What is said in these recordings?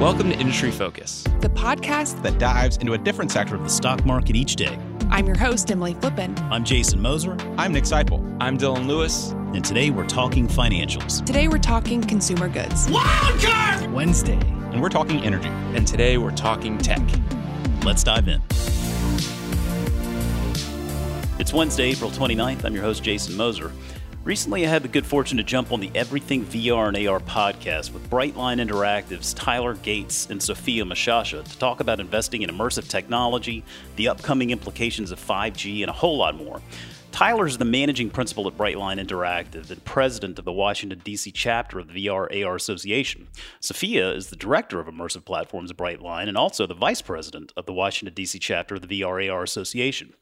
Welcome to Industry Focus, the podcast that dives into a different sector of the stock market each day. I'm your host, Emily Flippen. I'm Jason Moser. I'm Nick Sciple. I'm Dylan Lewis. And today we're talking financials. Today we're talking consumer goods. Wildcard Wednesday. And we're talking energy. And today we're talking tech. Let's dive in. It's Wednesday, April 29th. I'm your host, Jason Moser. Recently, I had the good fortune to jump on the Everything VR and AR podcast with Brightline Interactive's Tyler Gates and Sophia Moshasha to talk about investing in immersive technology, the upcoming implications of 5G, and a whole lot more. Tyler is the managing principal at Brightline Interactive and president of the Washington, D.C. chapter of the VR AR Association. Sophia is the director of immersive platforms at Brightline and also the vice president of the Washington, D.C. chapter of the VR AR Association.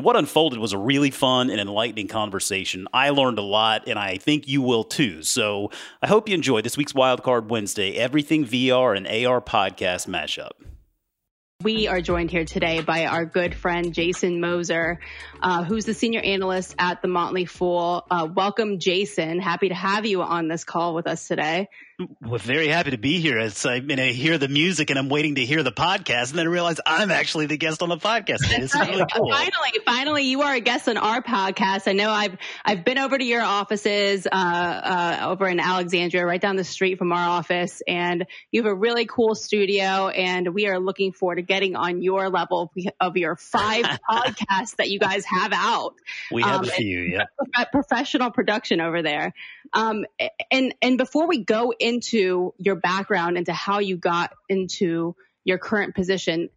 What unfolded was a really fun and enlightening conversation. I learned a lot, and I think you will too. So I hope you enjoy this week's Wildcard Wednesday Everything VR and AR podcast mashup. We are joined here today by our good friend Jason Moser, uh, who's the senior analyst at the Motley Fool. Uh, welcome, Jason. Happy to have you on this call with us today. We're very happy to be here. As I, mean, I hear the music and I'm waiting to hear the podcast, and then I realize I'm actually the guest on the podcast. This is really cool. Finally, finally, you are a guest on our podcast. I know I've I've been over to your offices uh, uh, over in Alexandria, right down the street from our office, and you have a really cool studio. And we are looking forward to getting on your level of your five podcasts that you guys have out. We have um, a few, yeah. Professional production over there. Um, and and before we go into your background, into how you got into your current position,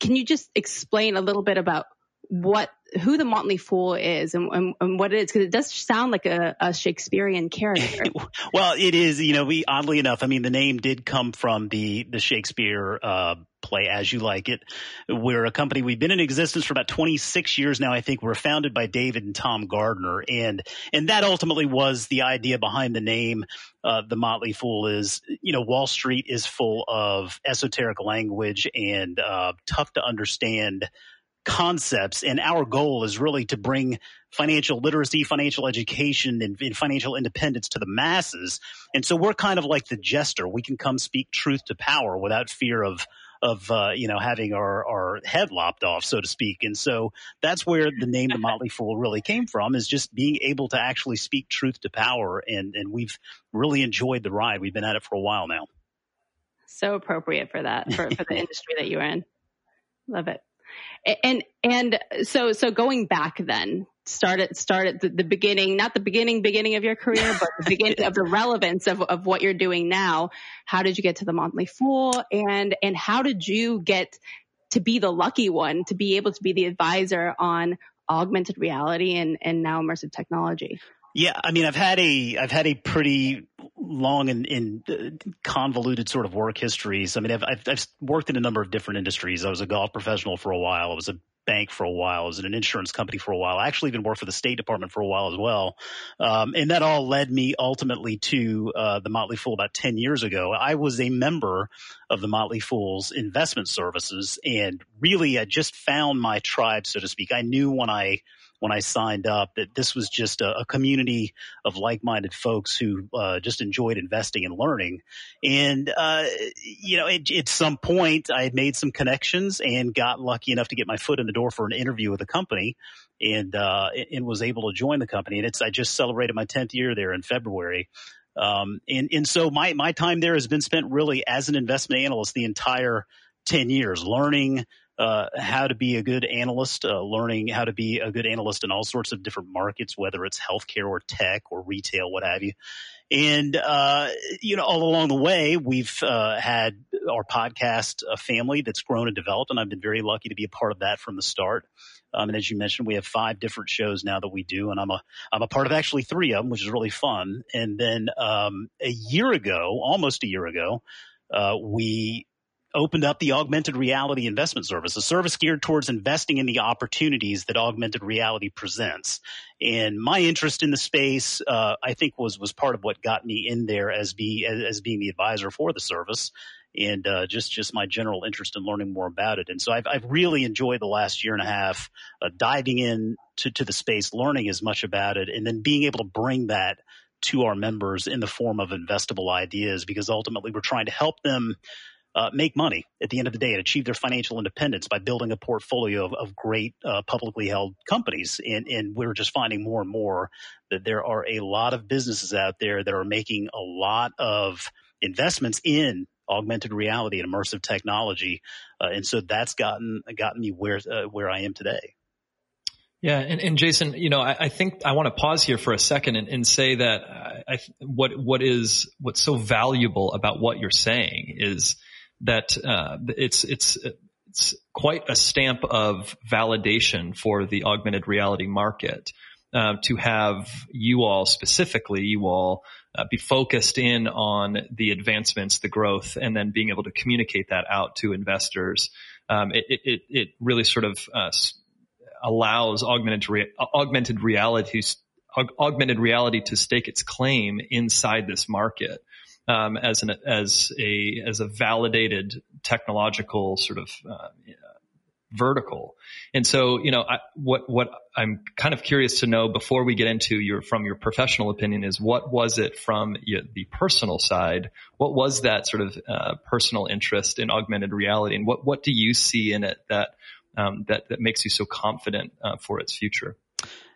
can you just explain a little bit about what who the Motley Fool is and, and, and what it is because it does sound like a, a Shakespearean character. well, it is. You know, we oddly enough, I mean, the name did come from the the Shakespeare uh, play As You Like It. We're a company we've been in existence for about 26 years now. I think we're founded by David and Tom Gardner, and and that ultimately was the idea behind the name. Uh, the Motley Fool is, you know, Wall Street is full of esoteric language and uh, tough to understand concepts. And our goal is really to bring financial literacy, financial education, and, and, financial independence to the masses. And so we're kind of like the jester. We can come speak truth to power without fear of of uh, you know having our, our head lopped off, so to speak. And so that's where the name the Motley Fool really came from, is just being able to actually speak truth to power. And and we've really enjoyed the ride. We've been at it for a while now. So appropriate for that for, for the industry that you're in. Love it. And and so so going back then, start at start at the, the, beginning, not the beginning beginning of your career, but the beginning of the relevance of, of what you're doing now. How did you get to the Motley Fool, and and how did you get to be the lucky one to be able to be the advisor on augmented reality and and now immersive technology? Yeah, I mean, I've had a I've had a pretty long and, and uh, convoluted sort of work histories. I mean, I've, I've, I've worked in a number of different industries. I was a golf professional for a while. I was a bank for a while. I was in an insurance company for a while. I actually even worked for the State Department for a while as well. Um, and that all led me ultimately to uh, the Motley Fool about 10 years ago. I was a member of the Motley Fool's investment services and really I just found my tribe, so to speak. I knew when I when I signed up that this was just a, a community of like-minded folks who uh, just enjoyed investing and learning. And uh, you know, at some point, I made some connections and got lucky enough to get my foot in the door for an interview with a company, and uh, and was able to join the company. And it's I just celebrated my 10th year there in February. Um, and and so my my time there has been spent really as an investment analyst the entire 10 years learning uh, how to be a good analyst, uh, learning how to be a good analyst in all sorts of different markets, whether it's healthcare or tech or retail, what have you. And, uh, you know, all along the way, we've uh, had our podcast family that's grown and developed, and I've been very lucky to be a part of that from the start. Um, and as you mentioned, we have five different shows now that we do, and I'm a I'm a part of actually three of them, which is really fun. And then um, a year ago, almost a year ago, uh, we opened up the augmented reality investment service, a service geared towards investing in the opportunities that augmented reality presents. And my interest in the space, uh, I think, was was part of what got me in there as be as, as being the advisor for the service, and uh, just just my general interest in learning more about it. And so I've I've really enjoyed the last year and a half uh, diving in to, to the space, learning as much about it, and then being able to bring that to our members in the form of investable ideas because ultimately we're trying to help them uh, make money at the end of the day and achieve their financial independence by building a portfolio of, of great uh, publicly held companies. And, and we're just finding more and more that there are a lot of businesses out there that are making a lot of investments in augmented reality and immersive technology, uh, and so that's gotten gotten me where uh, where I am today. Yeah, and, and Jason, you know, I, I, think I want to pause here for a second and, and say that I, what what is what's so valuable about what you're saying is that uh, it's it's it's quite a stamp of validation for the augmented reality market uh, to have you all specifically, you all uh, be focused in on the advancements, the growth, and then being able to communicate that out to investors. Um, it, it, it really sort of uh, allows augmented re- augmented reality augmented reality to stake its claim inside this market um, as an as a as a validated technological sort of uh, vertical. And so, you know, I, what what I'm kind of curious to know before we get into your from your professional opinion is what was it from the personal side? What was that sort of uh, personal interest in augmented reality, and what what do you see in it that um, that that makes you so confident uh, for its future?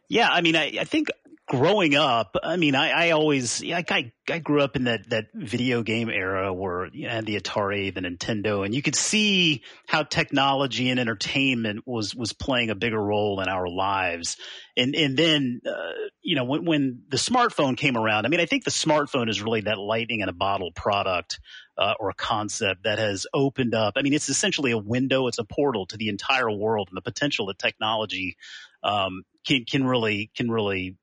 Yeah, I mean, I, I think growing up, I mean, I, I always, I, I grew up in that, that video game era where you had the Atari, the Nintendo, and you could see how technology and entertainment was, was playing a bigger role in our lives. And, and then, uh, you know, when, when the smartphone came around, I mean, I think the smartphone is really that lightning in a bottle product. Uh, or a concept that has opened up. I mean, it's essentially a window, it's a portal to the entire world and the potential that technology um, can can really can really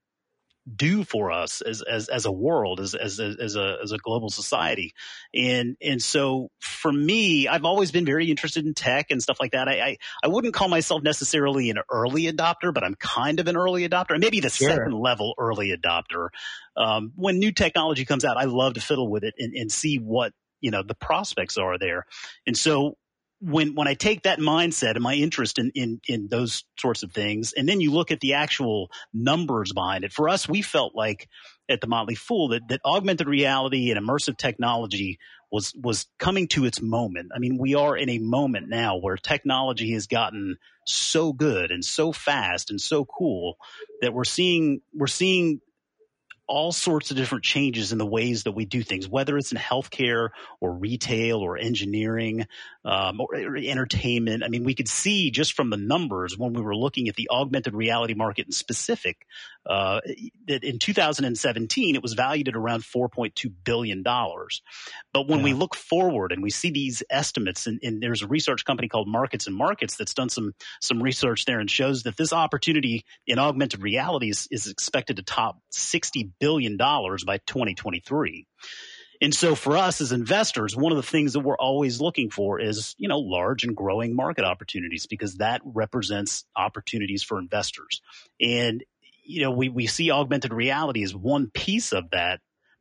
do for us as as as a world as as as a as a global society. And and so for me I've always been very interested in tech and stuff like that. I I, I wouldn't call myself necessarily an early adopter but I'm kind of an early adopter maybe the sure. second level early adopter. Um, when new technology comes out I love to fiddle with it and, and see what you know the prospects are there. And so when when I take that mindset and my interest in, in in those sorts of things, and then you look at the actual numbers behind it, for us, we felt like at the Motley Fool that that augmented reality and immersive technology was was coming to its moment. I mean, we are in a moment now where technology has gotten so good and so fast and so cool that we're seeing we're seeing all sorts of different changes in the ways that we do things, whether it's in healthcare or retail or engineering um, or, or, entertainment. I mean, we could see just from the numbers when we were looking at the augmented reality market in specific uh, that in 2017 it was valued at around 4.2 billion dollars. But when yeah. we look forward and we see these estimates, and, and, there's a research company called Markets and Markets that's done some some research there and shows that this opportunity in augmented reality is, is expected to top 60 billion dollars by 2023. And so for us as investors, one of the things that we're always looking for is, you know, large and growing market opportunities because that represents opportunities for investors. And, you know, we, we see augmented reality as one piece of that.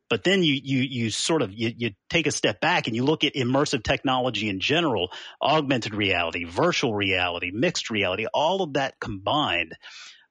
But then you, you, you sort of, you, you take a step back and you look at immersive technology in general, augmented reality, virtual reality, mixed reality, all of that combined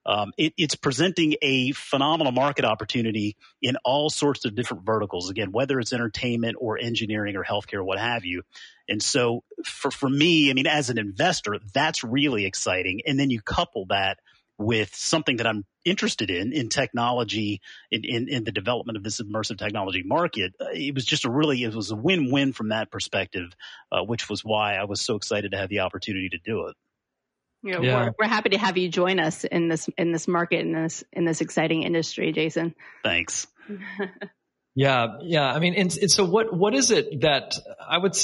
um, it, it's presenting a phenomenal market opportunity in all sorts of different verticals. Again, whether it's entertainment or engineering or healthcare, what have you. And so for, for me, I mean, as an investor, that's really exciting. And then you couple that with something that I'm interested in, in technology, in, in, in the development of this immersive technology market. Uh, it was just a really, it was a win-win from that perspective, uh, which was why I was so excited to have the opportunity to do it. You know, yeah. we're, we're happy to have you join us in this in this market in this in this exciting industry, Jason. Thanks. yeah, yeah. I mean, and, and, so what what is it that I would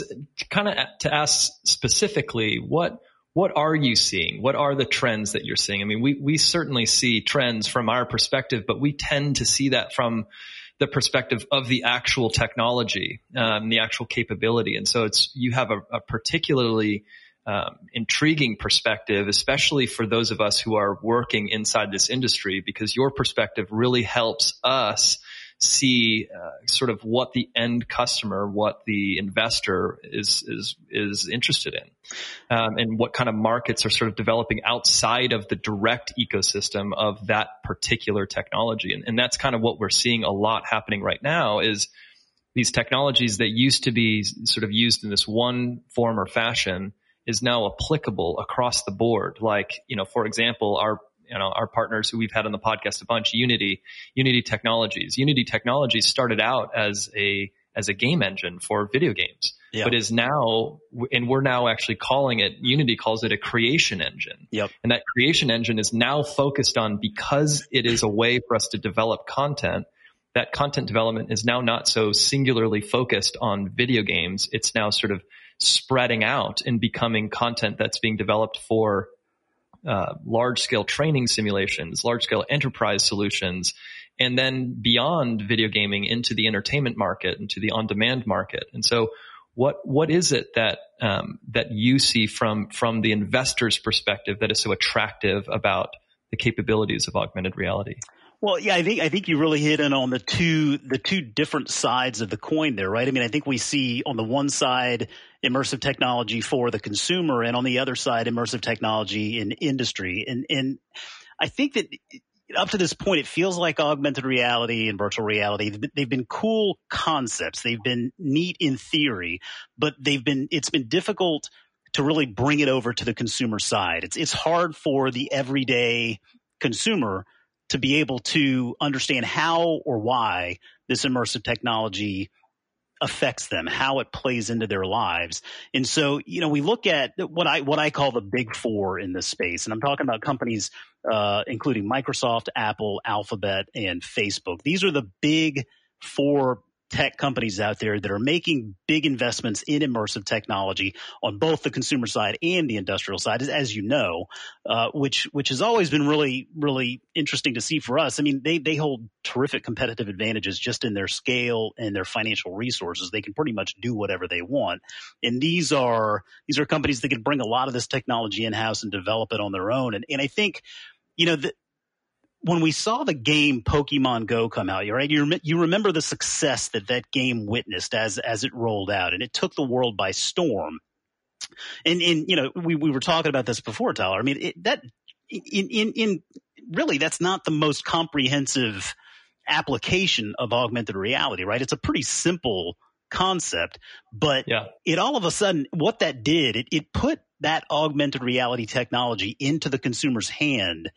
kind of to ask specifically what what are you seeing? What are the trends that you're seeing? I mean, we we certainly see trends from our perspective, but we tend to see that from the perspective of the actual technology, um, the actual capability, and so it's you have a, a particularly um, intriguing perspective, especially for those of us who are working inside this industry, because your perspective really helps us see uh, sort of what the end customer, what the investor is is is interested in, um, and what kind of markets are sort of developing outside of the direct ecosystem of that particular technology, and, and that's kind of what we're seeing a lot happening right now. Is these technologies that used to be sort of used in this one form or fashion is now applicable across the board. Like, you know, for example, our you know, our partners who we've had on the podcast a bunch, Unity, Unity Technologies. Unity Technologies started out as a as a game engine for video games, yep. but is now, and we're now actually calling it, Unity calls it a creation engine. Yep. And that creation engine is now focused on because it is a way for us to develop content. That content development is now not so singularly focused on video games. It's now sort of spreading out and becoming content that's being developed for uh, large scale training simulations, large scale enterprise solutions, and then beyond video gaming into the entertainment market, into the on demand market. And so what what is it that um, that you see from from the investor's perspective that is so attractive about the capabilities of augmented reality? Well, yeah, I think I think you really hit in on the two the two different sides of the coin there, right? I mean, I think we see on the one side immersive technology for the consumer, and on the other side immersive technology in industry, and and I think that up to this point, it feels like augmented reality and virtual reality. They've been cool concepts. They've been neat in theory, but they've been it's been difficult to really bring it over to the consumer side. It's it's hard for the everyday consumer to be able to understand how or why this immersive technology affects them, how it plays into their lives. And so, you know, we look at what I what I call the big four in this space, and I'm talking about companies uh, including Microsoft, Apple, Alphabet, and Facebook. These are the big four tech companies out there that are making big investments in immersive technology on both the consumer side and the industrial side, as you know, uh, which which has always been really really interesting to see for us. I mean, they they hold terrific competitive advantages just in their scale and their financial resources. They can pretty much do whatever they want, and these are these are companies that can bring a lot of this technology in house and develop it on their own. And and I think you know, the, when we saw the game Pokemon Go come out, right? You, rem- you remember the success that that game witnessed as as it rolled out, and it took the world by storm. And and you know, we we were talking about this before, Tyler. I mean, it, that in in in really, that's not the most comprehensive application of augmented reality, right? It's a pretty simple concept, but yeah. it all of a sudden, what that did, it, it put that augmented reality technology into the consumer's hand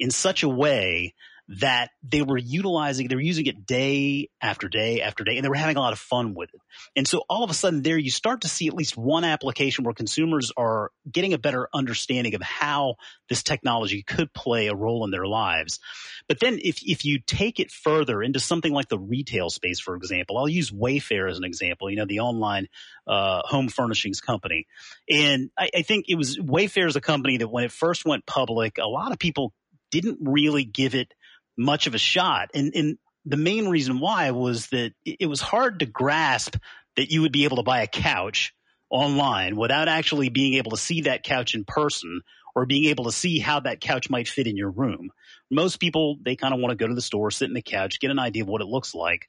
in such a way that they were utilizing, they were using it day after day after day, and they were having a lot of fun with it. And so all of a sudden there you start to see at least one application where consumers are getting a better understanding of how this technology could play a role in their lives. But then if, if you take it further into something like the retail space, for example, I'll use Wayfair as an example, you know, the online uh, home furnishings company. And I, I think it was Wayfair is a company that when it first went public, a lot of people didn't really give it much of a shot. And, and the main reason why was that it was hard to grasp that you would be able to buy a couch online without actually being able to see that couch in person or being able to see how that couch might fit in your room. Most people, they kind of want to go to the store, sit in the couch, get an idea of what it looks like.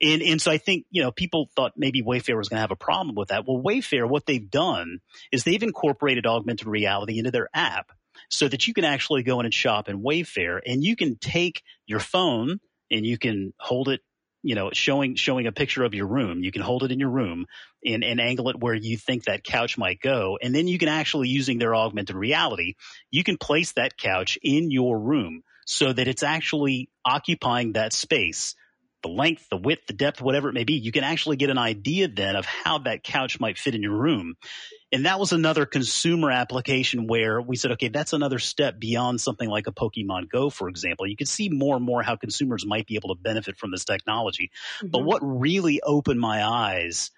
And, and so I think, you know, people thought maybe Wayfair was going to have a problem with that. Well, Wayfair, what they've done is they've incorporated augmented reality into their app so that you can actually go in and shop in Wayfair and you can take your phone and you can hold it you know showing showing a picture of your room. You can hold it in your room and, and angle it where you think that couch might go. And then you can actually using their augmented reality you can place that couch in your room so that it's actually occupying that space the length, the width, the depth, whatever it may be, you can actually get an idea then of how that couch might fit in your room. And that was another consumer application where we said, okay, that's another step beyond something like a Pokemon Go, for example. You can see more and more how consumers might be able to benefit from this technology. Mm-hmm. But what really opened my eyes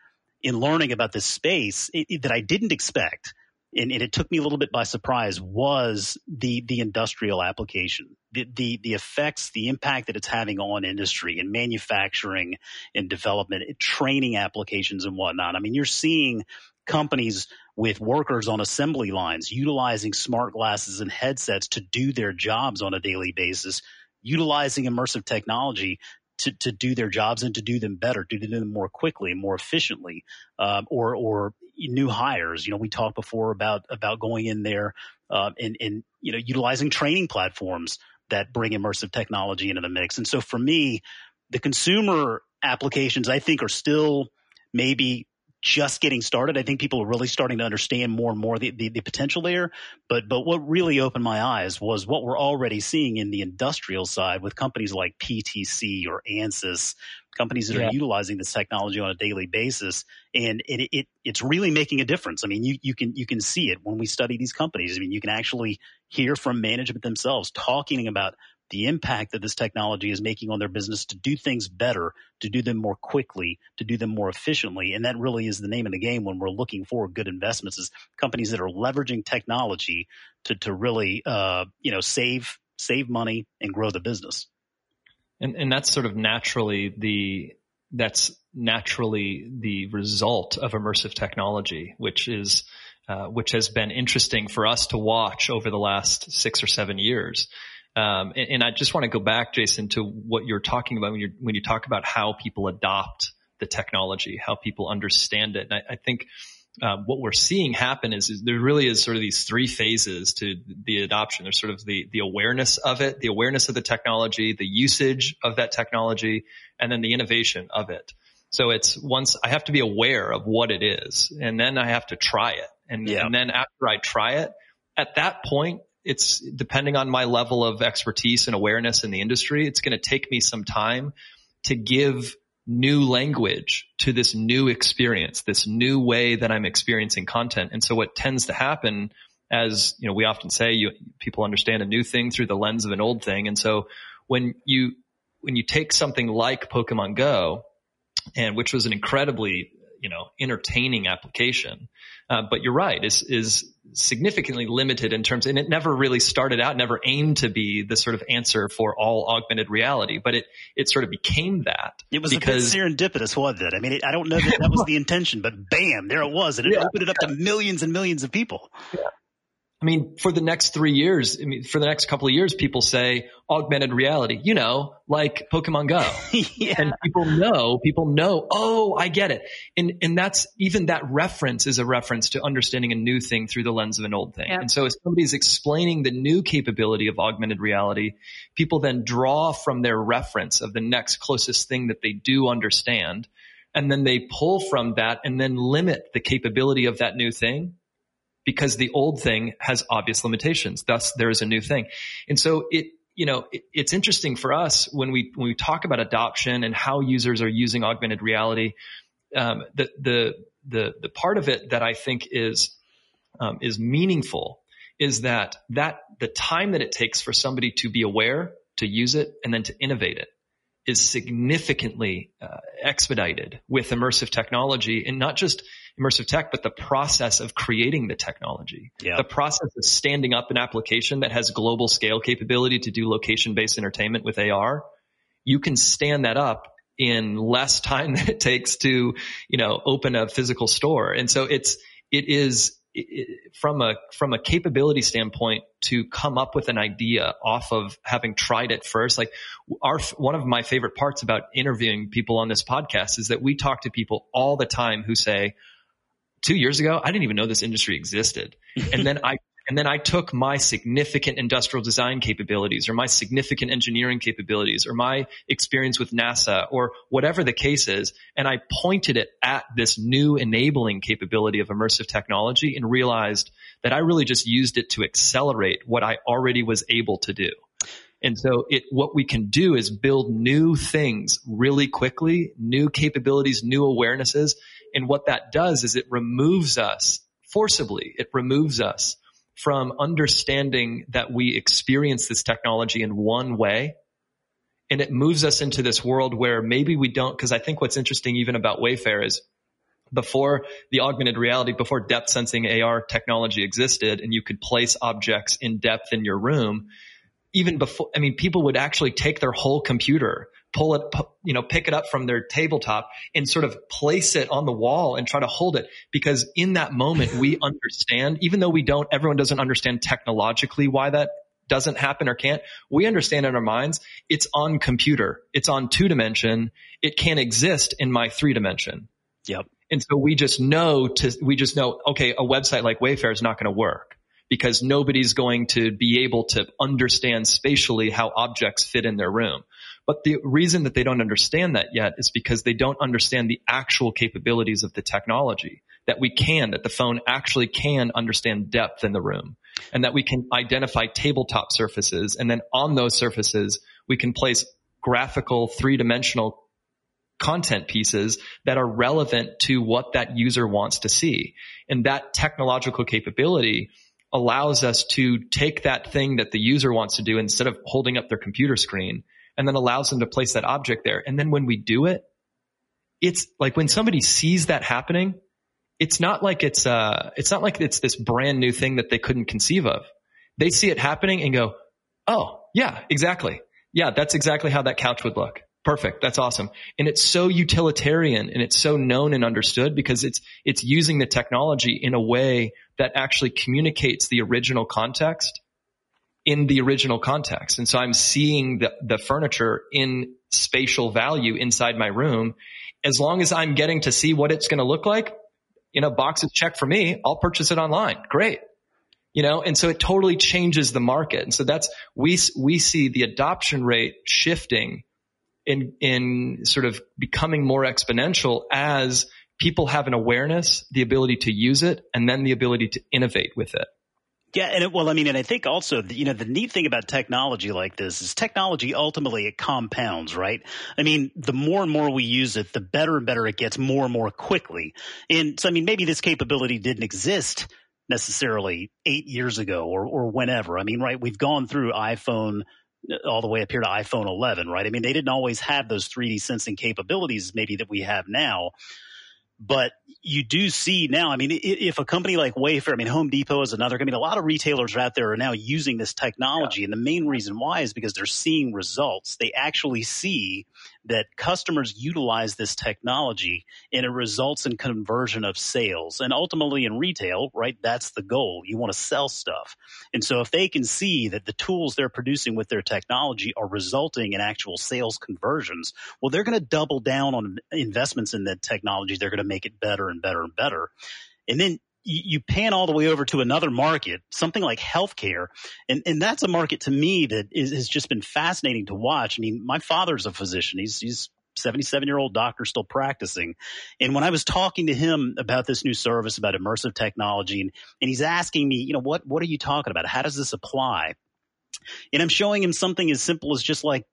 in learning about this space it, it, that I didn't expect, and, and, it took me a little bit by surprise, was the the industrial application, the, the the effects, the impact that it's having on industry and manufacturing and development, training applications and whatnot. I mean, you're seeing companies with workers on assembly lines utilizing smart glasses and headsets to do their jobs on a daily basis, utilizing immersive technology to, to do their jobs and to do them better, to do them more quickly, more efficiently, um, or or new hires. You know, we talked before about about going in there uh, and and you know utilizing training platforms that bring immersive technology into the mix. And so for me, the consumer applications I think are still maybe just getting started. I think people are really starting to understand more and more the, the, the, potential there. But but what really opened my eyes was what we're already seeing in the industrial side with companies like PTC or Ansys, companies that yeah. are utilizing this technology on a daily basis, and it, it it's really making a difference. I mean, you you can you can see it when we study these companies. I mean, you can actually hear from management themselves talking about the impact that this technology is making on their business to do things better, to do them more quickly, to do them more efficiently. And that really is the name of the game when we're looking for good investments is companies that are leveraging technology to, to really, uh, you know, save, save money and grow the business. And, and that's sort of naturally the, that's naturally the result of immersive technology, which is, uh, which has been interesting for us to watch over the last six or seven years. Um, and, and, I just want to go back, Jason, to what you're talking about when you when you talk about how people adopt the technology, how people understand it. And I, I think uh, what we're seeing happen is, is, there really is sort of these three phases to the adoption. There's sort of the the awareness of it, the awareness of the technology, the usage of that technology, and then the innovation of it. So it's once I have to be aware of what it is, and then I have to try it, and, yeah. and then after I try it, at that point it's depending on my level of expertise and awareness in the industry, it's going to take me some time to give new language to this new experience, this new way that I'm experiencing content. And so what tends to happen as, you know, we often say you, people understand a new thing through the lens of an old thing. And so when you, when you take something like Pokemon Go, and which was an incredibly you know entertaining application. Uh, but you're right, is is significantly limited in terms, and it never really started out, never aimed to be the sort of answer for all augmented reality, but it it sort of became that. It was because, a bit serendipitous, wasn't it? I mean, it, I don't know that that was the intention, but bam, there it was, and it yeah, opened it up to millions and millions of people. Yeah. I mean, for the next three years, I mean, for the next couple of years, people say augmented reality, you know, like Pokemon Go. yeah. And people know, people know, oh, I get it. And, and that's even that reference is a reference to understanding a new thing through the lens of an old thing. Yep. And so as somebody's explaining the new capability of augmented reality, people then draw from their reference of the next closest thing that they do understand. And then they pull from that and then limit the capability of that new thing because the old thing has obvious limitations. Thus, there is a new thing. And so it, you know, it, it's interesting for us when we, when we talk about adoption and how users are using augmented reality. Um, the, the, the, the part of it that I think is, um, is meaningful is that, that the time that it takes for somebody to be aware, to use it, and then to innovate it is significantly uh, expedited with immersive technology and not just immersive tech, but the process of creating the technology, yeah. the process of standing up an application that has global scale capability to do location based entertainment with AR. You can stand that up in less time than it takes to, you know, open a physical store. And so it's, it is from a from a capability standpoint to come up with an idea off of having tried it first like our one of my favorite parts about interviewing people on this podcast is that we talk to people all the time who say 2 years ago I didn't even know this industry existed and then I and then I took my significant industrial design capabilities or my significant engineering capabilities or my experience with NASA or whatever the case is, and I pointed it at this new enabling capability of immersive technology and realized that I really just used it to accelerate what I already was able to do. And so it, what we can do is build new things really quickly, new capabilities, new awarenesses. And what that does is it removes us forcibly. It removes us from understanding that we experience this technology in one way. And it moves us into this world where maybe we don't, because I think what's interesting even about Wayfair is before the augmented reality, before depth sensing AR technology existed and you could place objects in depth in your room, even before, I mean, people would actually take their whole computer, pull it, you know, pick it up from their tabletop and sort of place it on the wall and try to hold it. Because in that moment, we understand, even though we don't, everyone doesn't understand technologically why that doesn't happen or can't. We understand in our minds, it's on computer. It's on two dimension. It can't exist in my three dimension. Yep. And so we just know to, we just know, okay, a website like Wayfair is not going to work because nobody's going to be able to understand spatially how objects fit in their room. But the reason that they don't understand that yet is because they don't understand the actual capabilities of the technology that we can, that the phone actually can understand depth in the room and that we can identify tabletop surfaces. And then on those surfaces, we can place graphical three dimensional content pieces that are relevant to what that user wants to see. And that technological capability allows us to take that thing that the user wants to do instead of holding up their computer screen and then allows them to place that object there. And then when we do it, it's like when somebody sees that happening, it's not like it's uh it's not like it's this brand new thing that they couldn't conceive of. They see it happening and go, "Oh, yeah, exactly. Yeah, that's exactly how that couch would look." Perfect. That's awesome. And it's so utilitarian and it's so known and understood because it's, it's using the technology in a way that actually communicates the original context in the original context. And so I'm seeing the, the furniture in spatial value inside my room. As long as I'm getting to see what it's going to look like in a box is checked for me, I'll purchase it online. Great. You know, and so it totally changes the market. And so that's, we, we see the adoption rate shifting in in sort of becoming more exponential as people have an awareness, the ability to use it, and then the ability to innovate with it. Yeah, and it, well, I mean, and I think also, you know, the neat thing about technology like this is technology ultimately it compounds, right? I mean, the more and more we use it, the better and better it gets, more and more quickly. And so, I mean, maybe this capability didn't exist necessarily eight years ago or or whenever. I mean, right? We've gone through iPhone uh, all the way up here to iPhone 11, right? I mean, they didn't always have those 3D sensing capabilities maybe that we have now. But you do see now, I mean, if a company like Wayfair, I mean, Home Depot is another, I mean, a lot of retailers out there are now using this technology. Yeah. And the main reason why is because they're seeing results. They actually see that customers utilize this technology and it results in conversion of sales. And ultimately in retail, right, that's the goal. You want to sell stuff. And so if they can see that the tools they're producing with their technology are resulting in actual sales conversions, well, they're going to double down on investments in that technology. They're going to make it better and better and better. And then you, pan all the way over to another market, something like healthcare, and and that's a market to me that is, has just been fascinating to watch. I mean, my father's a physician; he's he's 77 year old doctor still practicing. And when I was talking to him about this new service, about immersive technology, and, and he's asking me, you know, what, what are you talking about? How does this apply? And I'm showing him something as simple as just like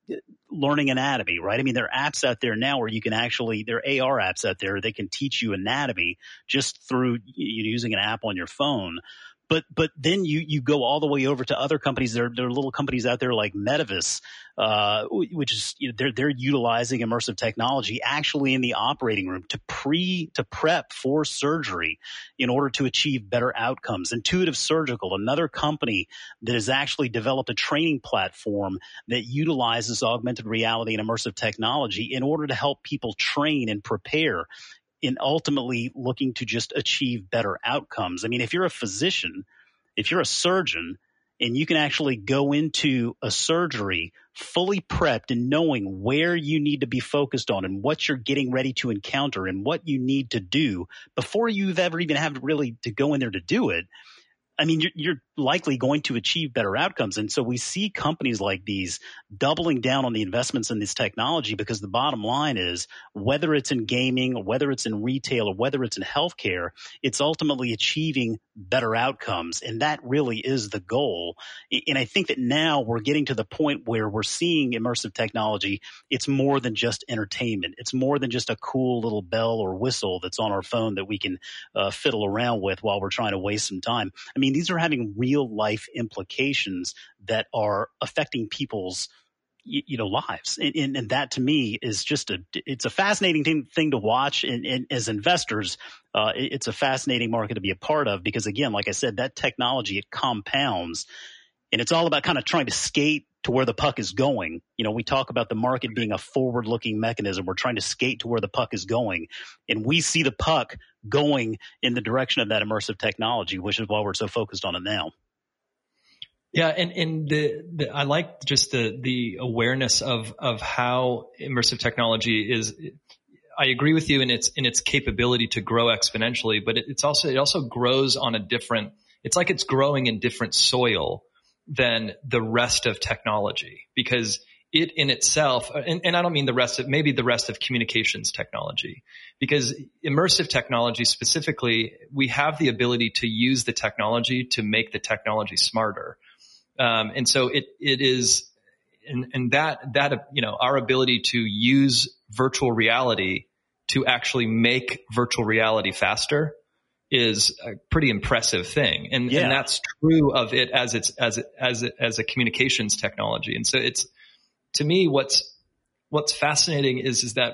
learning anatomy, right? I mean, there are apps out there now where you can actually, there are AR apps out there, they can teach you anatomy just through you know, using an app on your phone. But but then you you go all the way over to other companies. There there are little companies out there like Medivis, uh, which is you know, they're they're utilizing immersive technology actually in the operating room to pre to prep for surgery in order to achieve better outcomes. Intuitive Surgical, another company that has actually developed a training platform that utilizes augmented reality and immersive technology in order to help people train and prepare in ultimately looking to just achieve better outcomes. I mean, if you're a physician, if you're a surgeon, and you can actually go into a surgery fully prepped and knowing where you need to be focused on and what you're getting ready to encounter and what you need to do before you've ever even had really to go in there to do it I mean, you're, you're, likely going to achieve better outcomes. And so we see companies like these doubling down on the investments in this technology because the bottom line is whether it's in gaming, or whether it's in retail, or whether it's in healthcare, it's ultimately achieving better outcomes. And that really is the goal. And I think that now we're getting to the point where we're seeing immersive technology. It's more than just entertainment. It's more than just a cool little bell or whistle that's on our phone that we can uh, fiddle around with while we're trying to waste some time. I mean, these are having real life implications that are affecting people's you know lives. And, and, that to me is just a it's a fascinating thing, thing to watch and, and as investors uh, it's a fascinating market to be a part of because again like i said that technology it compounds and it's all about kind of trying to skate to where the puck is going you know we talk about the market being a forward looking mechanism we're trying to skate to where the puck is going and we see the puck going in the direction of that immersive technology which is why we're so focused on it now yeah, and and the, the, I like just the the awareness of of how immersive technology is. I agree with you in its in its capability to grow exponentially, but it, it's also it also grows on a different. It's like it's growing in different soil than the rest of technology because it in itself, and, and, I don't mean the rest of, maybe the rest of communications technology, because immersive technology specifically, we have the ability to use the technology to make the technology smarter. Um, and so it, it is, and, and that, that, you know, our ability to use virtual reality to actually make virtual reality faster is a pretty impressive thing. And, yeah. and that's true of it as it's, as it, as it, as a communications technology. And so it's, to me, what's, what's fascinating is, is that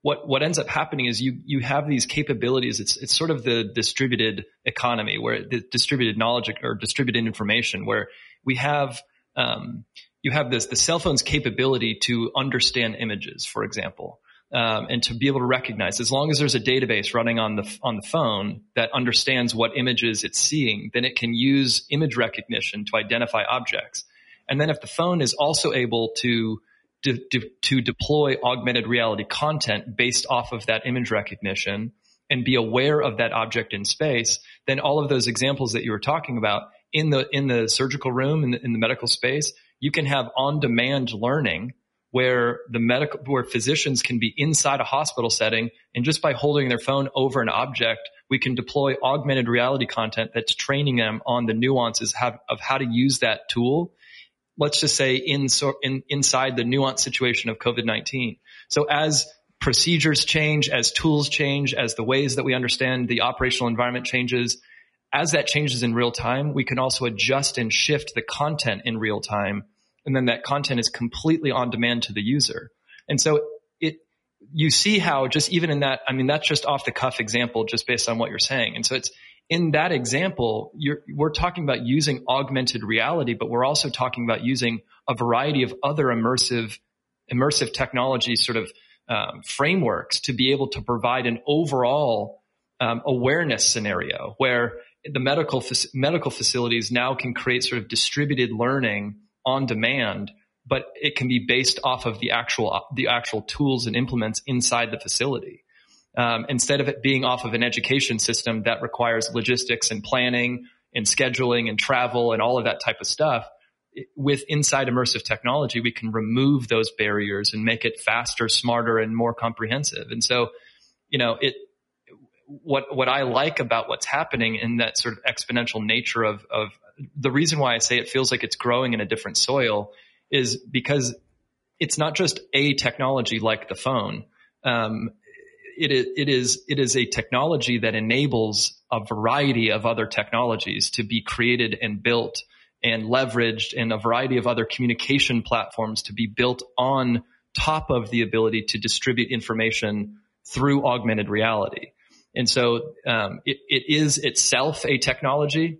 what, what ends up happening is you, you have these capabilities. It's, it's sort of the distributed economy where the distributed knowledge or distributed information where we have, um, you have this, the cell phone's capability to understand images, for example um, and to be able to recognize as long as there's a database running on the on the phone that understands what images it's seeing then it can use image recognition to identify objects. And then if the phone is also able to to, to deploy augmented reality content based off of that image recognition and be aware of that object in space then all of those examples that you were talking about in the in the surgical room in the, in the medical space you can have on demand learning where the medical, where physicians can be inside a hospital setting and just by holding their phone over an object, we can deploy augmented reality content that's training them on the nuances of how to use that tool. Let's just say in, so, in inside the nuanced situation of COVID-19. So as procedures change, as tools change, as the ways that we understand the operational environment changes, as that changes in real time, we can also adjust and shift the content in real time and then that content is completely on demand to the user. And so it, you see how just even in that, I mean, that's just off the cuff example, just based on what you're saying. And so it's in that example, you're we're talking about using augmented reality, but we're also talking about using a variety of other immersive, immersive technology sort of um, frameworks to be able to provide an overall um, awareness scenario where the medical medical facilities now can create sort of distributed learning on demand, but it can be based off of the actual the actual tools and implements inside the facility. Um, instead of it being off of an education system that requires logistics and planning and scheduling and travel and all of that type of stuff, with inside immersive technology, we can remove those barriers and make it faster, smarter, and more comprehensive. And so, you know, it what what I like about what's happening in that sort of exponential nature of of the reason why I say it feels like it's growing in a different soil is because it's not just a technology like the phone. Um, it, it is it is a technology that enables a variety of other technologies to be created and built and leveraged, and a variety of other communication platforms to be built on top of the ability to distribute information through augmented reality. And so um, it, it is itself a technology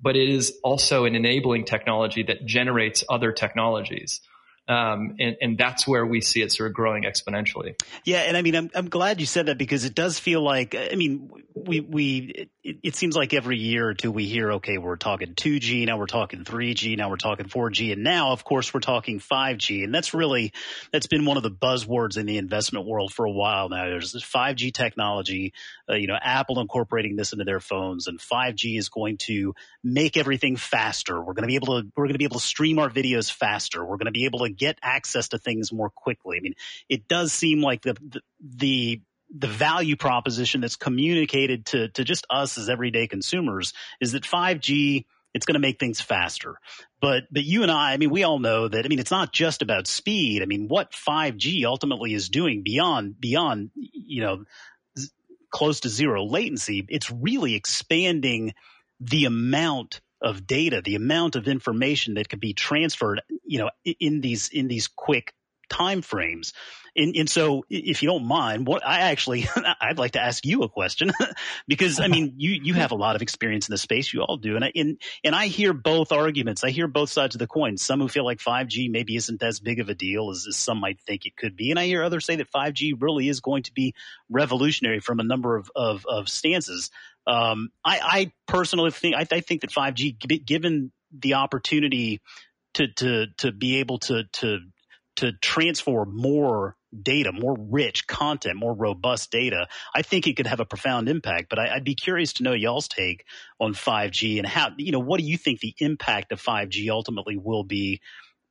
but it is also an enabling technology that generates other technologies. Um, and, and, that's where we see it sort of growing exponentially. Yeah, and I mean, I'm I'm glad you said that because it does feel like I mean, we we it, it, seems like every year or two we hear, okay, we're talking 2G, now we're talking 3G, now we're talking 4G, and now, of course, we're talking 5G, and that's really that's been one of the buzzwords in the investment world for a while now. There's this 5G technology, uh, you know, Apple incorporating this into their phones, and 5G is going to make everything faster. We're going to be able to we're going to be able to stream our videos faster. We're going to be able to get access to things more quickly. I mean, it does seem like the, the, the value proposition that's communicated to to just us as everyday consumers is that 5G it's going to make things faster. But but you and I, I mean, we all know that. I mean, it's not just about speed. I mean, what 5G ultimately is doing beyond beyond you know close to zero latency, it's really expanding the amount of data, the amount of information that can be transferred, you know, in these in these quick time frames. And, and so, if you don't mind, what I actually I'd like to ask you a question because I mean you you have a lot of experience in the space, you all do, and I, and and I hear both arguments. I hear both sides of the coin. Some who feel like 5G maybe isn't as big of a deal as, as some might think it could be, and I hear others say that 5G really is going to be revolutionary from a number of of, of stances. Um, I, I personally think I, I think that 5G, given the opportunity to to to be able to to to transfer more data, more rich content, more robust data, I think it could have a profound impact. But I, would be curious to know y'all's take on 5G and how, you know, what do you think the impact of 5G ultimately will be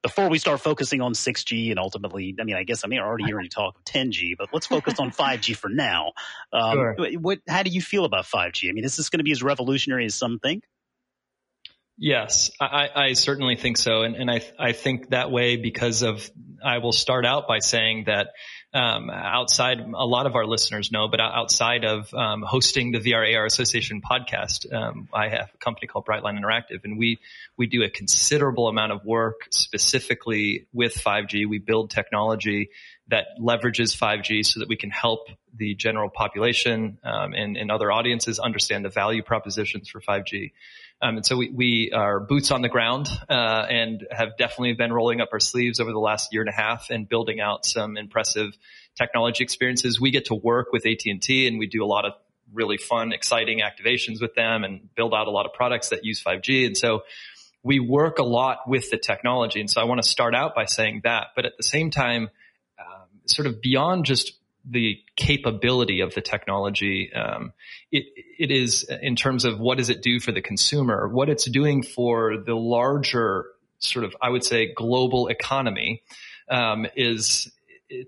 before we start focusing on 6G and ultimately, I mean, I guess I mean, I already hearing you talk of 10G, but let's focus on 5G for now. Um, Sure. What, how do you feel about 5G? I mean, is this going to be as revolutionary as some think? Yes, I, I certainly think so, and, and I I think that way because of I will start out by saying that um, outside a lot of our listeners know, but outside of um, hosting the VRAR Association podcast, um, I have a company called Brightline Interactive, and we we do a considerable amount of work specifically with 5G. We build technology that leverages 5G so that we can help the general population um, and, and other audiences understand the value propositions for 5G. Um, and so we, we are boots on the ground uh, and have definitely been rolling up our sleeves over the last year and a half and building out some impressive technology experiences. We get to work with AT&T and we do a lot of really fun, exciting activations with them and build out a lot of products that use 5G. And so we work a lot with the technology. And so I want to start out by saying that, but at the same time, um, sort of beyond just the capability of the technology. Um, it, it is in terms of what does it do for the consumer, what it's doing for the larger sort of, I would say, global economy um, is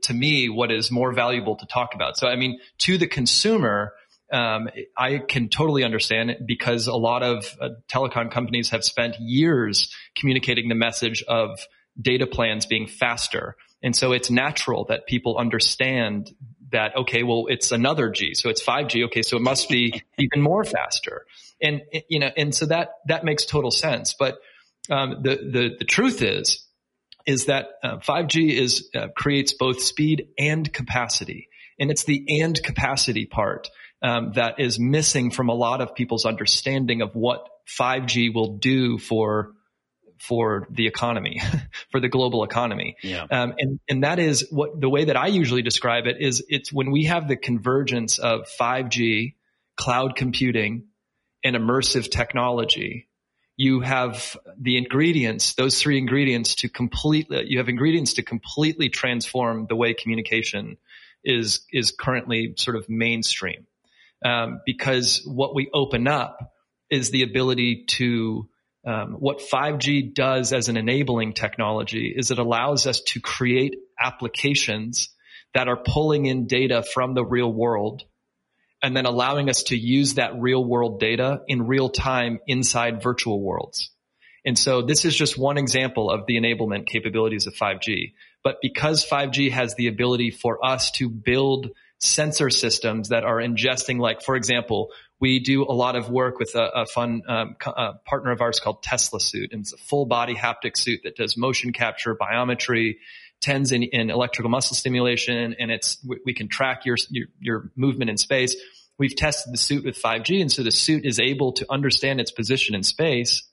to me what is more valuable to talk about. So, I mean, to the consumer. Um, I can totally understand it because a lot of uh, telecom companies have spent years communicating the message of data plans being faster. And so it's natural that people understand that, okay, well, it's another G. So it's 5G. Okay. So it must be even more faster. And, you know, and so that, that makes total sense. But, um, the, the, the truth is, is that uh, 5G is, uh, creates both speed and capacity. And it's the and capacity part, um, that is missing from a lot of people's understanding of what 5G will do for for the economy, for the global economy. Yeah. Um, and, and that is what the way that I usually describe it is it's when we have the convergence of 5G, cloud computing, and immersive technology, you have the ingredients, those three ingredients to completely, you have ingredients to completely transform the way communication is, is currently sort of mainstream. Um, because what we open up is the ability to um, what 5G does as an enabling technology is it allows us to create applications that are pulling in data from the real world and then allowing us to use that real world data in real time inside virtual worlds. And so this is just one example of the enablement capabilities of 5G. But because 5G has the ability for us to build sensor systems that are ingesting, like, for example, we do a lot of work with a, a fun um, a partner of ours called Tesla Suit, and it's a full body haptic suit that does motion capture, biometry, TENS in, in electrical muscle stimulation, and it's we, we can track your, your your movement in space. We've tested the suit with 5G, and so the suit is able to understand its position in space,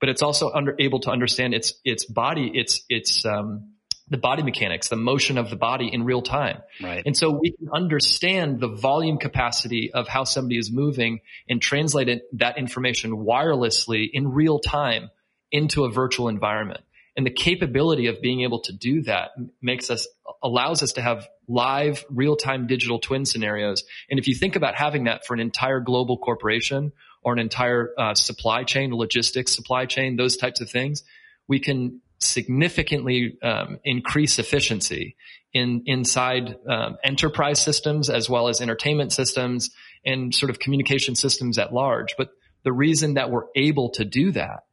but it's also under, able to understand its its body, its its um, the body mechanics, the motion of the body in real time. Right. And so we can understand the volume capacity of how somebody is moving and translate it, that information wirelessly in real time into a virtual environment. And the capability of being able to do that makes us, allows us to have live real time digital twin scenarios. And if you think about having that for an entire global corporation or an entire uh, supply chain, logistics supply chain, those types of things, we can significantly um, increase efficiency in inside um, enterprise systems as well as entertainment systems and sort of communication systems at large. But the reason that we're able to do that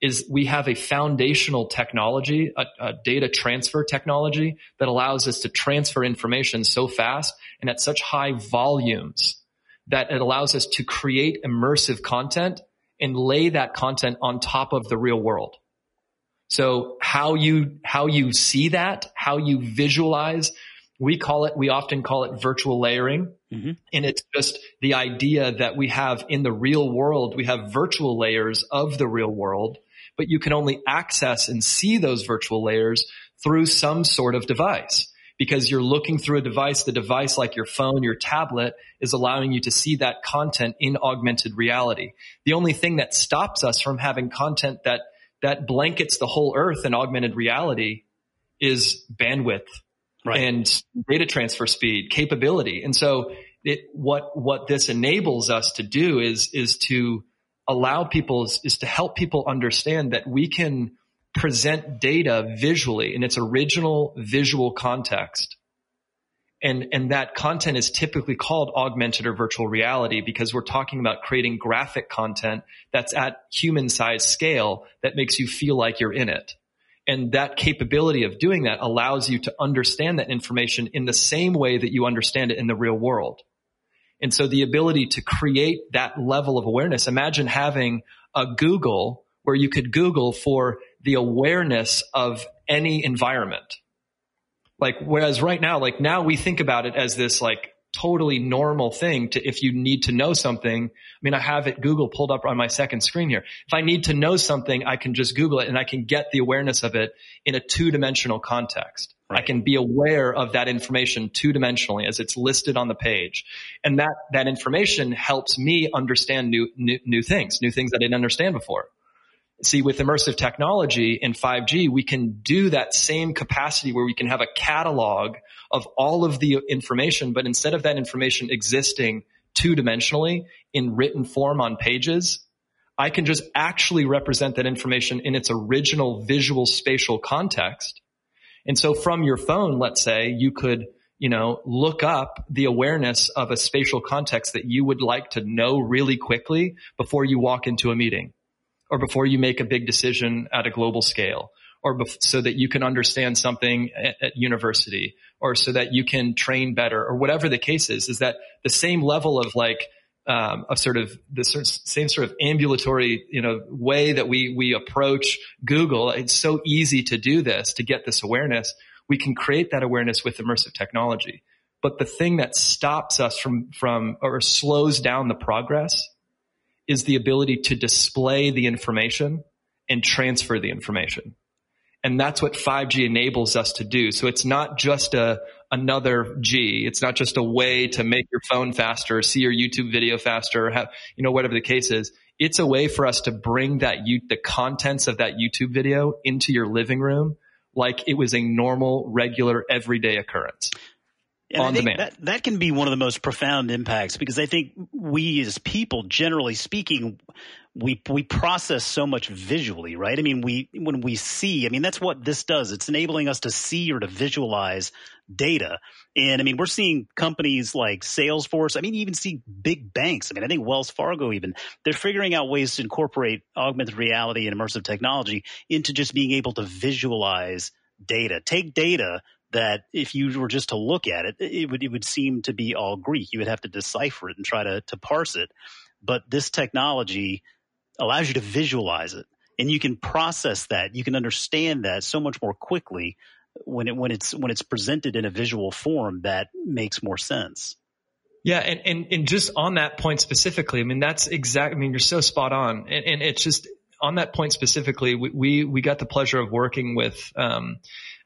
is we have a foundational technology, a, a, data transfer technology that allows us to transfer information so fast and at such high volumes that it allows us to create immersive content and lay that content on top of the real world. So how you, how you see that, how you visualize, we call it, we often call it virtual layering. Mm-hmm. And it's just the idea that we have in the real world, we have virtual layers of the real world, but you can only access and see those virtual layers through some sort of device because you're looking through a device, the device like your phone, your tablet is allowing you to see that content in augmented reality. The only thing that stops us from having content that that blankets the whole earth in augmented reality is bandwidth Right. and data transfer speed capability. And so it, what, what this enables us to do is, is to allow people is, is to help people understand that we can present data visually in its original visual context. And, and that content is typically called augmented or virtual reality because we're talking about creating graphic content that's at human size scale that makes you feel like you're in it. And that capability of doing that allows you to understand that information in the same way that you understand it in the real world. And so the ability to create that level of awareness, imagine having a Google where you could Google for the awareness of any environment. Like, whereas right now, like now we think about it as this like totally normal thing to if you need to know something. I mean, I have it Google pulled up on my second screen here. If I need to know something, I can just Google it and I can get the awareness of it in a two dimensional context. Right. I can be aware of that information two dimensionally as it's listed on the page. And that, that information helps me understand new, new, new things, new things that I didn't understand before. See, with immersive technology in 5G, we can do that same capacity where we can have a catalog of all of the information, but instead of that information existing two dimensionally in written form on pages, I can just actually represent that information in its original visual spatial context. And so from your phone, let's say you could, you know, look up the awareness of a spatial context that you would like to know really quickly before you walk into a meeting or before you make a big decision at a global scale or bef- so that you can understand something at, at, university or so that you can train better or whatever the case is, is that the same level of like, um, of sort of the sort of same sort of ambulatory, you know, way that we, we approach Google. It's so easy to do this, to get this awareness. We can create that awareness with immersive technology. But the thing that stops us from, from, or slows down the progress is the ability to display the information and transfer the information. And that's what 5G enables us to do. So it's not just a, another G. It's not just a way to make your phone faster, see your YouTube video faster, have, you know, whatever the case is. It's a way for us to bring that, you, the contents of that YouTube video into your living room like it was a normal, regular, everyday occurrence. And on demand. That, that can be one of the most profound impacts because I think we as people, generally speaking, we we process so much visually, right? I mean, we when we see, I mean, that's what this does. It's enabling us to see or to visualize data. And I mean, we're seeing companies like Salesforce. I mean, you even see big banks. I mean, I think Wells Fargo even they're figuring out ways to incorporate augmented reality and immersive technology into just being able to visualize data. Take data that if you were just to look at it, it would it would seem to be all Greek. You would have to decipher it and try to to parse it. But this technology allows you to visualize it, and you can process that. You can understand that so much more quickly when it when it's when it's presented in a visual form that makes more sense. Yeah, and, and and just on that point specifically, I mean that's exact. I mean you're so spot on, and, and it's just on that point specifically. We, we we got the pleasure of working with. Um,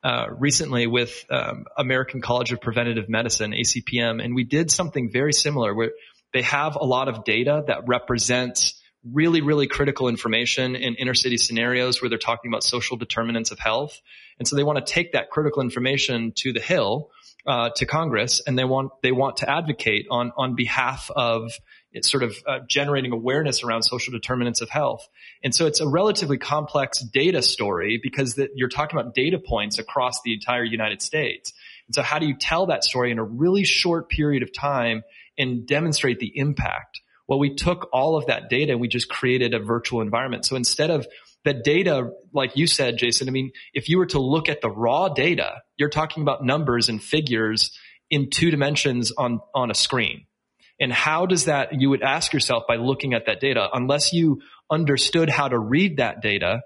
uh, recently with um, American College of Preventative Medicine, ACPM, and we did something very similar where they have a lot of data that represents really, really critical information in inner city scenarios where they're talking about social determinants of health. And so they want to take that critical information to the Hill, uh, to Congress, and they want they want to advocate on on behalf of it's sort of uh, generating awareness around social determinants of health. And so it's a relatively complex data story because that you're talking about data points across the entire United States. And so how do you tell that story in a really short period of time and demonstrate the impact? Well, we took all of that data and we just created a virtual environment. So instead of the data, like you said, Jason, I mean, if you were to look at the raw data, you're talking about numbers and figures in two dimensions on, on a screen. And how does that, you would ask yourself by looking at that data, unless you understood how to read that data,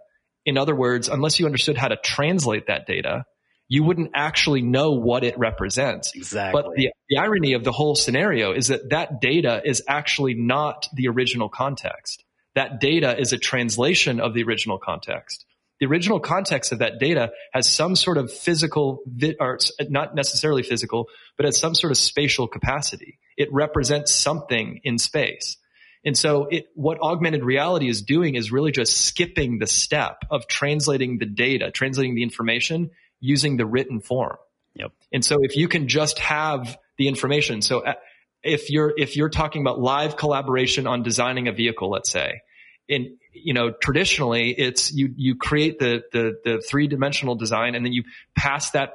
in other words, unless you understood how to translate that data, you wouldn't actually know what it represents. Exactly. But the, the irony of the whole scenario is that that data is actually not the original context. That data is a translation of the original context. The original context of that data has some sort of physical, or not necessarily physical, but has some sort of spatial capacity. It represents something in space. And so it, what augmented reality is doing is really just skipping the step of translating the data, translating the information using the written form. Yep. And so if you can just have the information, so uh, if you're, if you're talking about live collaboration on designing a vehicle, let's say, in you know traditionally it's you you create the the the three dimensional design and then you pass that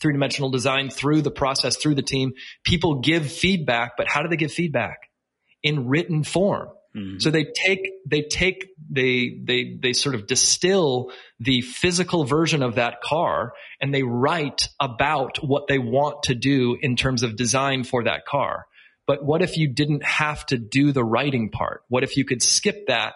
three dimensional design through the process through the team people give feedback but how do they give feedback in written form mm-hmm. so they take they take they they they sort of distill the physical version of that car and they write about what they want to do in terms of design for that car but what if you didn't have to do the writing part? What if you could skip that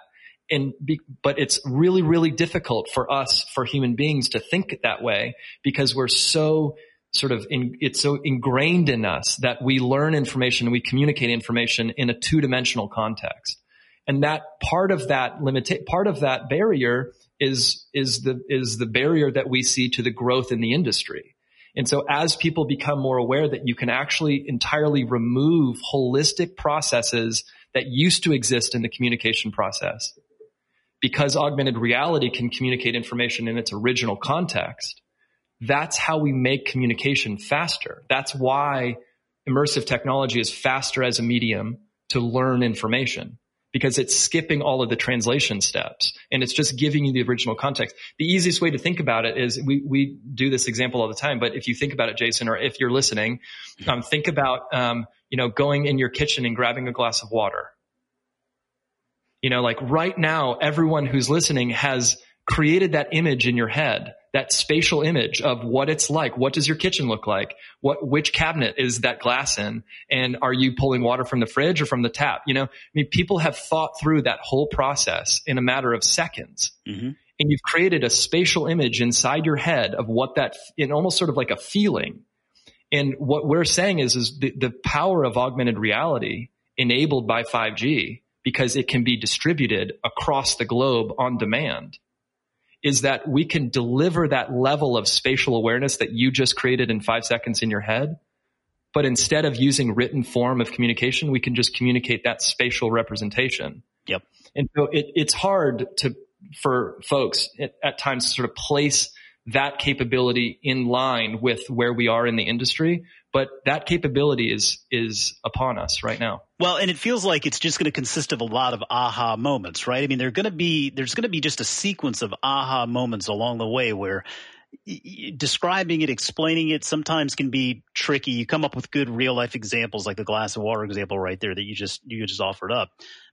and be, but it's really, really difficult for us, for human beings to think that way because we're so sort of in, it's so ingrained in us that we learn information and we communicate information in a two dimensional context. And that part of that limit, part of that barrier is, is the, is the barrier that we see to the growth in the industry. And so as people become more aware that you can actually entirely remove holistic processes that used to exist in the communication process, because augmented reality can communicate information in its original context, that's how we make communication faster. That's why immersive technology is faster as a medium to learn information because it's skipping all of the translation steps and it's just giving you the original context. The easiest way to think about it is we, we do this example all the time, but if you think about it, Jason, or if you're listening, um, think about, um, you know, going in your kitchen and grabbing a glass of water. You know, like right now, everyone who's listening has created that image in your head that spatial image of what it's like. What does your kitchen look like? What, which cabinet is that glass in? And are you pulling water from the fridge or from the tap? You know, I mean, people have thought through that whole process in a matter of seconds. Mm-hmm. And you've created a spatial image inside your head of what that, in almost sort of like a feeling. And what we're saying is, is the, the power of augmented reality enabled by 5G because it can be distributed across the globe on demand is that we can deliver that level of spatial awareness that you just created in five seconds in your head. But instead of using written form of communication, we can just communicate that spatial representation. Yep. And so it, it's hard to, for folks at, at times to sort of place that capability in line with where we are in the industry but that capability is is upon us right now. Well, and it feels like it's just going to consist of a lot of aha moments, right? I mean, going to be there's going to be just a sequence of aha moments along the way where describing it, explaining it sometimes can be tricky. You come up with good real life examples like the glass of water example right there that you just you just offered up.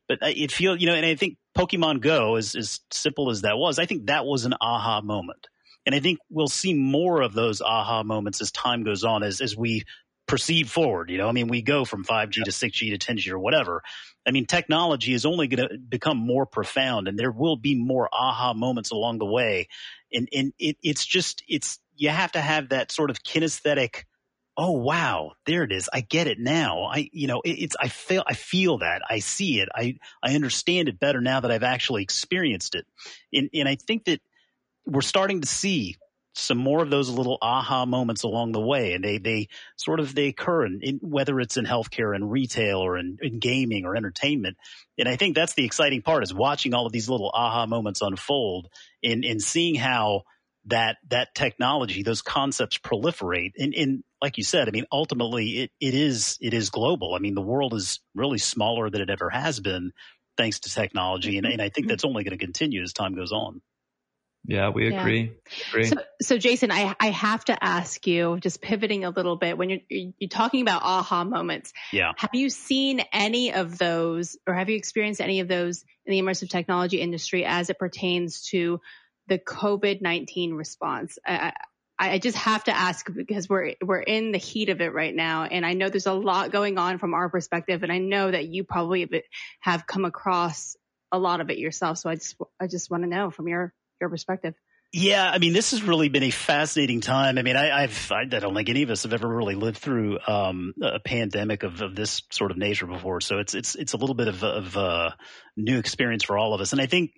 But it feels, you know, and I think Pokemon Go, as as simple as that was, I think that was an aha moment. And I think we'll see more of those aha moments as time goes on, as as we proceed forward. You know, I mean, we go from 5G to 6G to 10G or whatever. I mean, technology is only going to become more profound, and there will be more aha moments along the way. And and it, it's just it's you have to have that sort of kinesthetic. Oh wow, there it is. I get it now. I you know it, it's I feel I feel that I see it. I I understand it better now that I've actually experienced it. And and I think that we're starting to see some more of those little aha moments along the way, and they they sort of they occur in, in whether it's in healthcare and retail or in, in, gaming or entertainment. And I think that's the exciting part is watching all of these little aha moments unfold and and seeing how that that technology, those concepts proliferate. And, and like you said, I mean, ultimately it it is it is global. I mean, the world is really smaller than it ever has been thanks to technology, and, and I think mm-hmm. that's only going to continue as time goes on. Yeah, we agree. Yeah. agree. So, so, Jason, I, I have to ask you, just pivoting a little bit, when you're you're talking about aha moments, yeah, have you seen any of those, or have you experienced any of those in the immersive technology industry as it pertains to the COVID nineteen response? I, I just have to ask because we're we're in the heat of it right now, and I know there's a lot going on from our perspective, and I know that you probably have come across a lot of it yourself. So I just I just want to know from your your perspective. Yeah, I mean, this has really been a fascinating time. I mean, I, I've, I don't think any of us have ever really lived through um, a pandemic of, of, this sort of nature before. So it's it's it's a little bit of, of a new experience for all of us. And I think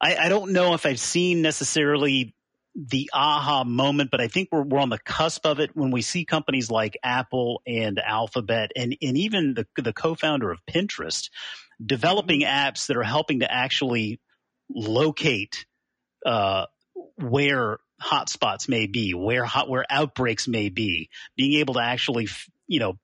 I, I don't know if I've seen necessarily the aha moment, but I think we're we're on the cusp of it when we see companies like Apple and Alphabet and and even the the co-founder of Pinterest developing apps that are helping to actually locate uh, where hotspots may be, where hot, where outbreaks may be, being able to actually, you know,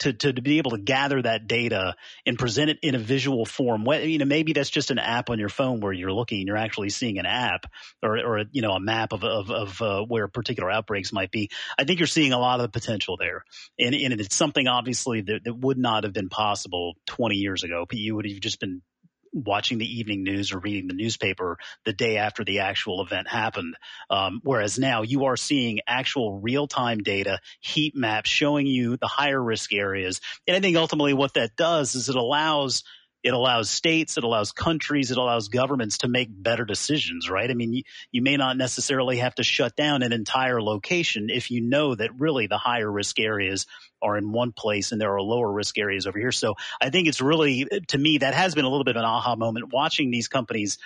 to, to, be able to gather that data and present it in a visual form. You know, maybe that's just an app on your phone where you're looking, you're actually seeing an app or, or you know, a map of, of, of uh, where particular outbreaks might be. I think you're seeing a lot of the potential there. And, and it's something obviously that, that would not have been possible 20 years ago. But you would have just been watching the evening news or reading the newspaper the day after the actual event happened. Um, whereas now you are seeing actual real time data, heat maps showing you the higher risk areas. And I think ultimately what that does is it allows it allows states, it allows countries, it allows governments to make better decisions, right? I mean, you, you, may not necessarily have to shut down an entire location if you know that really the higher risk areas are in one place and there are lower risk areas over here. So I think it's really, to me, that has been a little bit of an aha moment watching these companies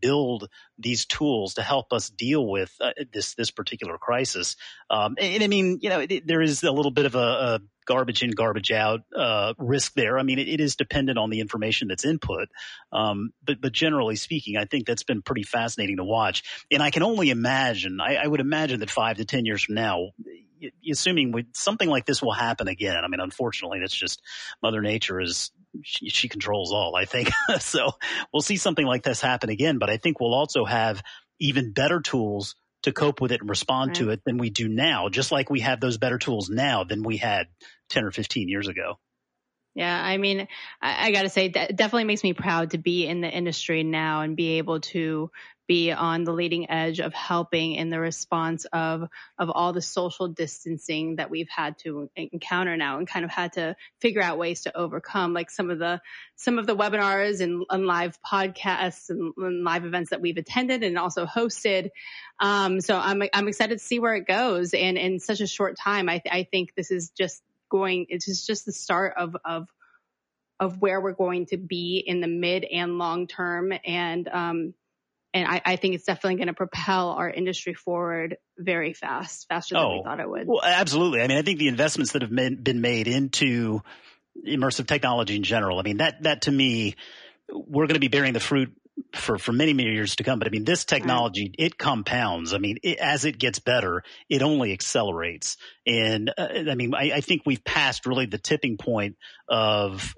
build these tools to help us deal with uh, this this particular crisis. Um, and, and, I mean, you know, it, there is a little bit of a, a garbage in, garbage out uh, risk there. I mean, it, it is dependent on the information that's input, um, but but generally speaking, I think that's been pretty fascinating to watch. And I can only imagine, I, I would imagine that five to ten years from now, assuming we, something like this will happen again. I mean, unfortunately, that's just Mother Nature is she, she controls all. I think so. We'll see something like this happen again, but I think we'll also have even better tools to cope with it and respond right. to mm-hmm. it than we do now. Just like we have those better tools now than we had ten or fifteen years ago. Yeah, I mean, I, I got to say, that definitely makes me proud to be in the industry now and be able to be on the leading edge of helping in the response of of all the social distancing that we've had to encounter now and kind of had to figure out ways to overcome like some of the some of the webinars and, and live podcasts and, and, live events that we've attended and also hosted. Um, so I'm I'm excited to see where it goes. And in such a short time I, th- I think this is just going it's just the start of of of where we're going to be in the mid and long term. And um, and I, I, think it's definitely going to propel our industry forward very fast, faster than oh, we thought it would. Well, absolutely. I mean, I think the investments that have been made into immersive technology in general. I mean, that that to me, we're going to be bearing the fruit for for many many years to come. But I mean, this technology right. it compounds. I mean, it, as it gets better, it only accelerates. And uh, I mean, I, I think we've passed really the tipping point of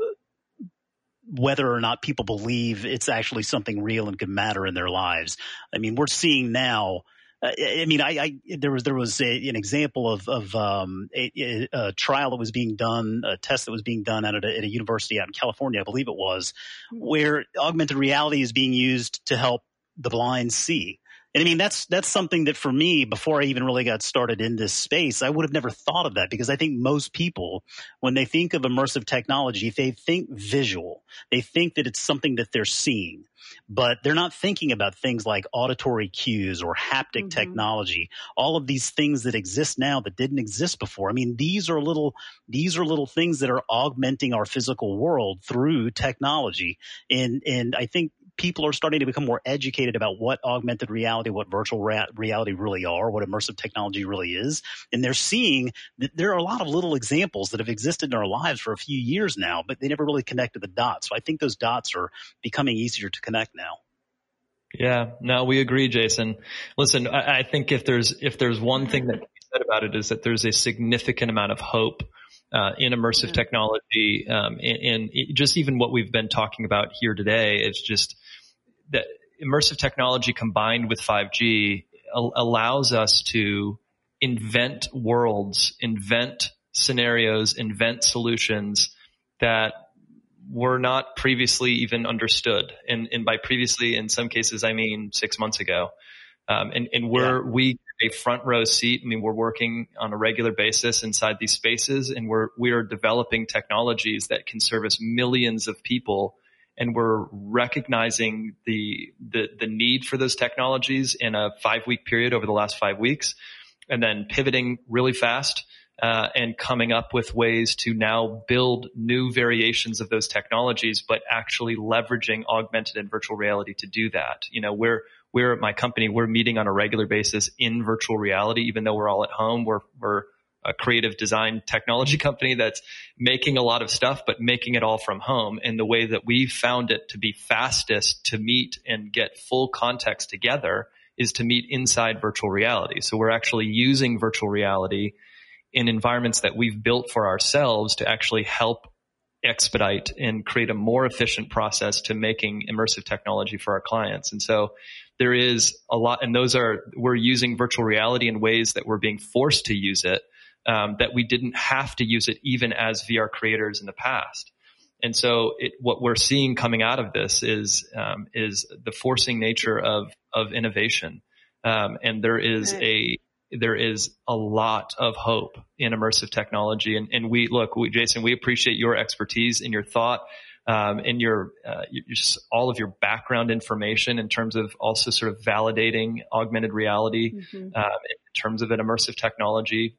whether or not people believe it's actually something real and can matter in their lives. I mean, we're seeing now. Uh, I mean, I, I, there was there was a, an example of of um, a, a, trial that was being done, a test that was being done at a, at a university out in California, I believe it was, where augmented reality is being used to help the blind see. And I mean, that's that's something that for me, before I even really got started in this space, I would have never thought of that because I think most people, when they think of immersive technology, they think visual. They think that it's something that they're seeing, but they're not thinking about things like auditory cues or haptic mm-hmm. technology. All of these things that exist now that didn't exist before. I mean, these are little these are little things that are augmenting our physical world through technology. And and I think people are starting to become more educated about what augmented reality, what virtual ra- reality really are, what immersive technology really is. And they're seeing that there are a lot of little examples that have existed in our lives for a few years now, but they never really connected the dots. So I think those dots are becoming easier to connect now. Yeah, no, we agree, Jason. Listen, I, I think if there's if there's one thing that can be said about it is that there's a significant amount of hope uh, in immersive yeah. technology, um, and, and just even what we've been talking about here today. It's just that immersive technology combined with 5G al- allows us to invent worlds, invent scenarios, invent solutions that were not previously even understood. And, and by previously, in some cases, I mean six months ago. Um, and, and we're, yeah. we a front row seat. I mean, we're working on a regular basis inside these spaces and we're, we are developing technologies that can service millions of people and we're recognizing the, the, the need for those technologies in a five week period over the last five weeks, and then pivoting really fast. Uh, and coming up with ways to now build new variations of those technologies, but actually leveraging augmented and virtual reality to do that. You know, we're we're at my company, we're meeting on a regular basis in virtual reality, even though we're all at home. We're we're a creative design technology mm-hmm. company that's making a lot of stuff, but making it all from home. And the way that we found it to be fastest to meet and get full context together is to meet inside virtual reality. So we're actually using virtual reality in environments that we've built for ourselves to actually help expedite and create a more efficient process to making immersive technology for our clients. And so there is a lot, and those are, we're using virtual reality in ways that we're being forced to use it, um, that we didn't have to use it even as VR creators in the past. And so it, what we're seeing coming out of this is, um, is the forcing nature of, of innovation. Um, and there is a, there is a lot of hope in immersive technology. And, and we look, we, Jason, we appreciate your expertise and your thought, um, and your, uh, your, all of your background information in terms of also sort of validating augmented reality, mm-hmm. uh, in terms of an immersive technology.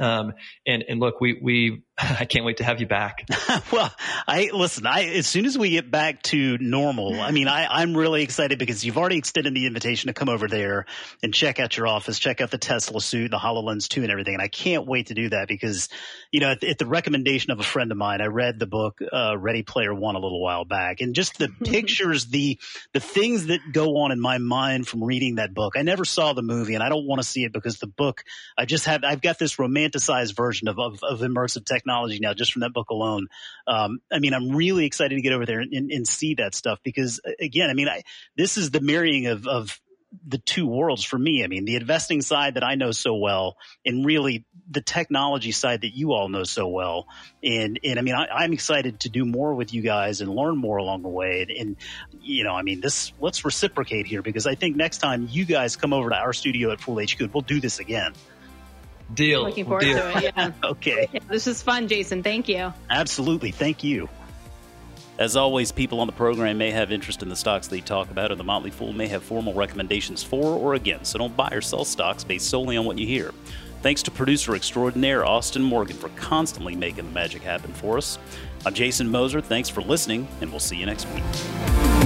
Um, and, and look, we, we, I can't wait to have you back. well, I listen, I, as soon as we get back to normal, I mean, I, I'm really excited because you've already extended the invitation to come over there and check out your office, check out the Tesla suit, the HoloLens 2 and everything. And I can't wait to do that because, you know, at, at the recommendation of a friend of mine, I read the book, uh, Ready Player One a little while back and just the pictures, the, the things that go on in my mind from reading that book. I never saw the movie and I don't want to see it because the book, I just have, I've got this romanticized version of, of, of immersive technology technology now just from that book alone. Um, I mean, I'm really excited to get over there and, and, see that stuff because again, I mean, I, this is the marrying of, of the two worlds for me. I mean, the investing side that I know so well, and really the technology side that you all know so well. And and I mean, I, am excited to do more with you guys and learn more along the way. And, and, you know, I mean, this let's reciprocate here because I think next time you guys come over to our studio at Fool HQ, we'll do this again. Deal. Looking forward Deal. to it. Yeah. okay. Yeah, this is fun, Jason. Thank you. Absolutely. Thank you. As always, people on the program may have interest in the stocks they talk about, and the Motley Fool may have formal recommendations for or against, so don't buy or sell stocks based solely on what you hear. Thanks to producer extraordinaire Austin Morgan for constantly making the magic happen for us. I'm Jason Moser. Thanks for listening, and we'll see you next week.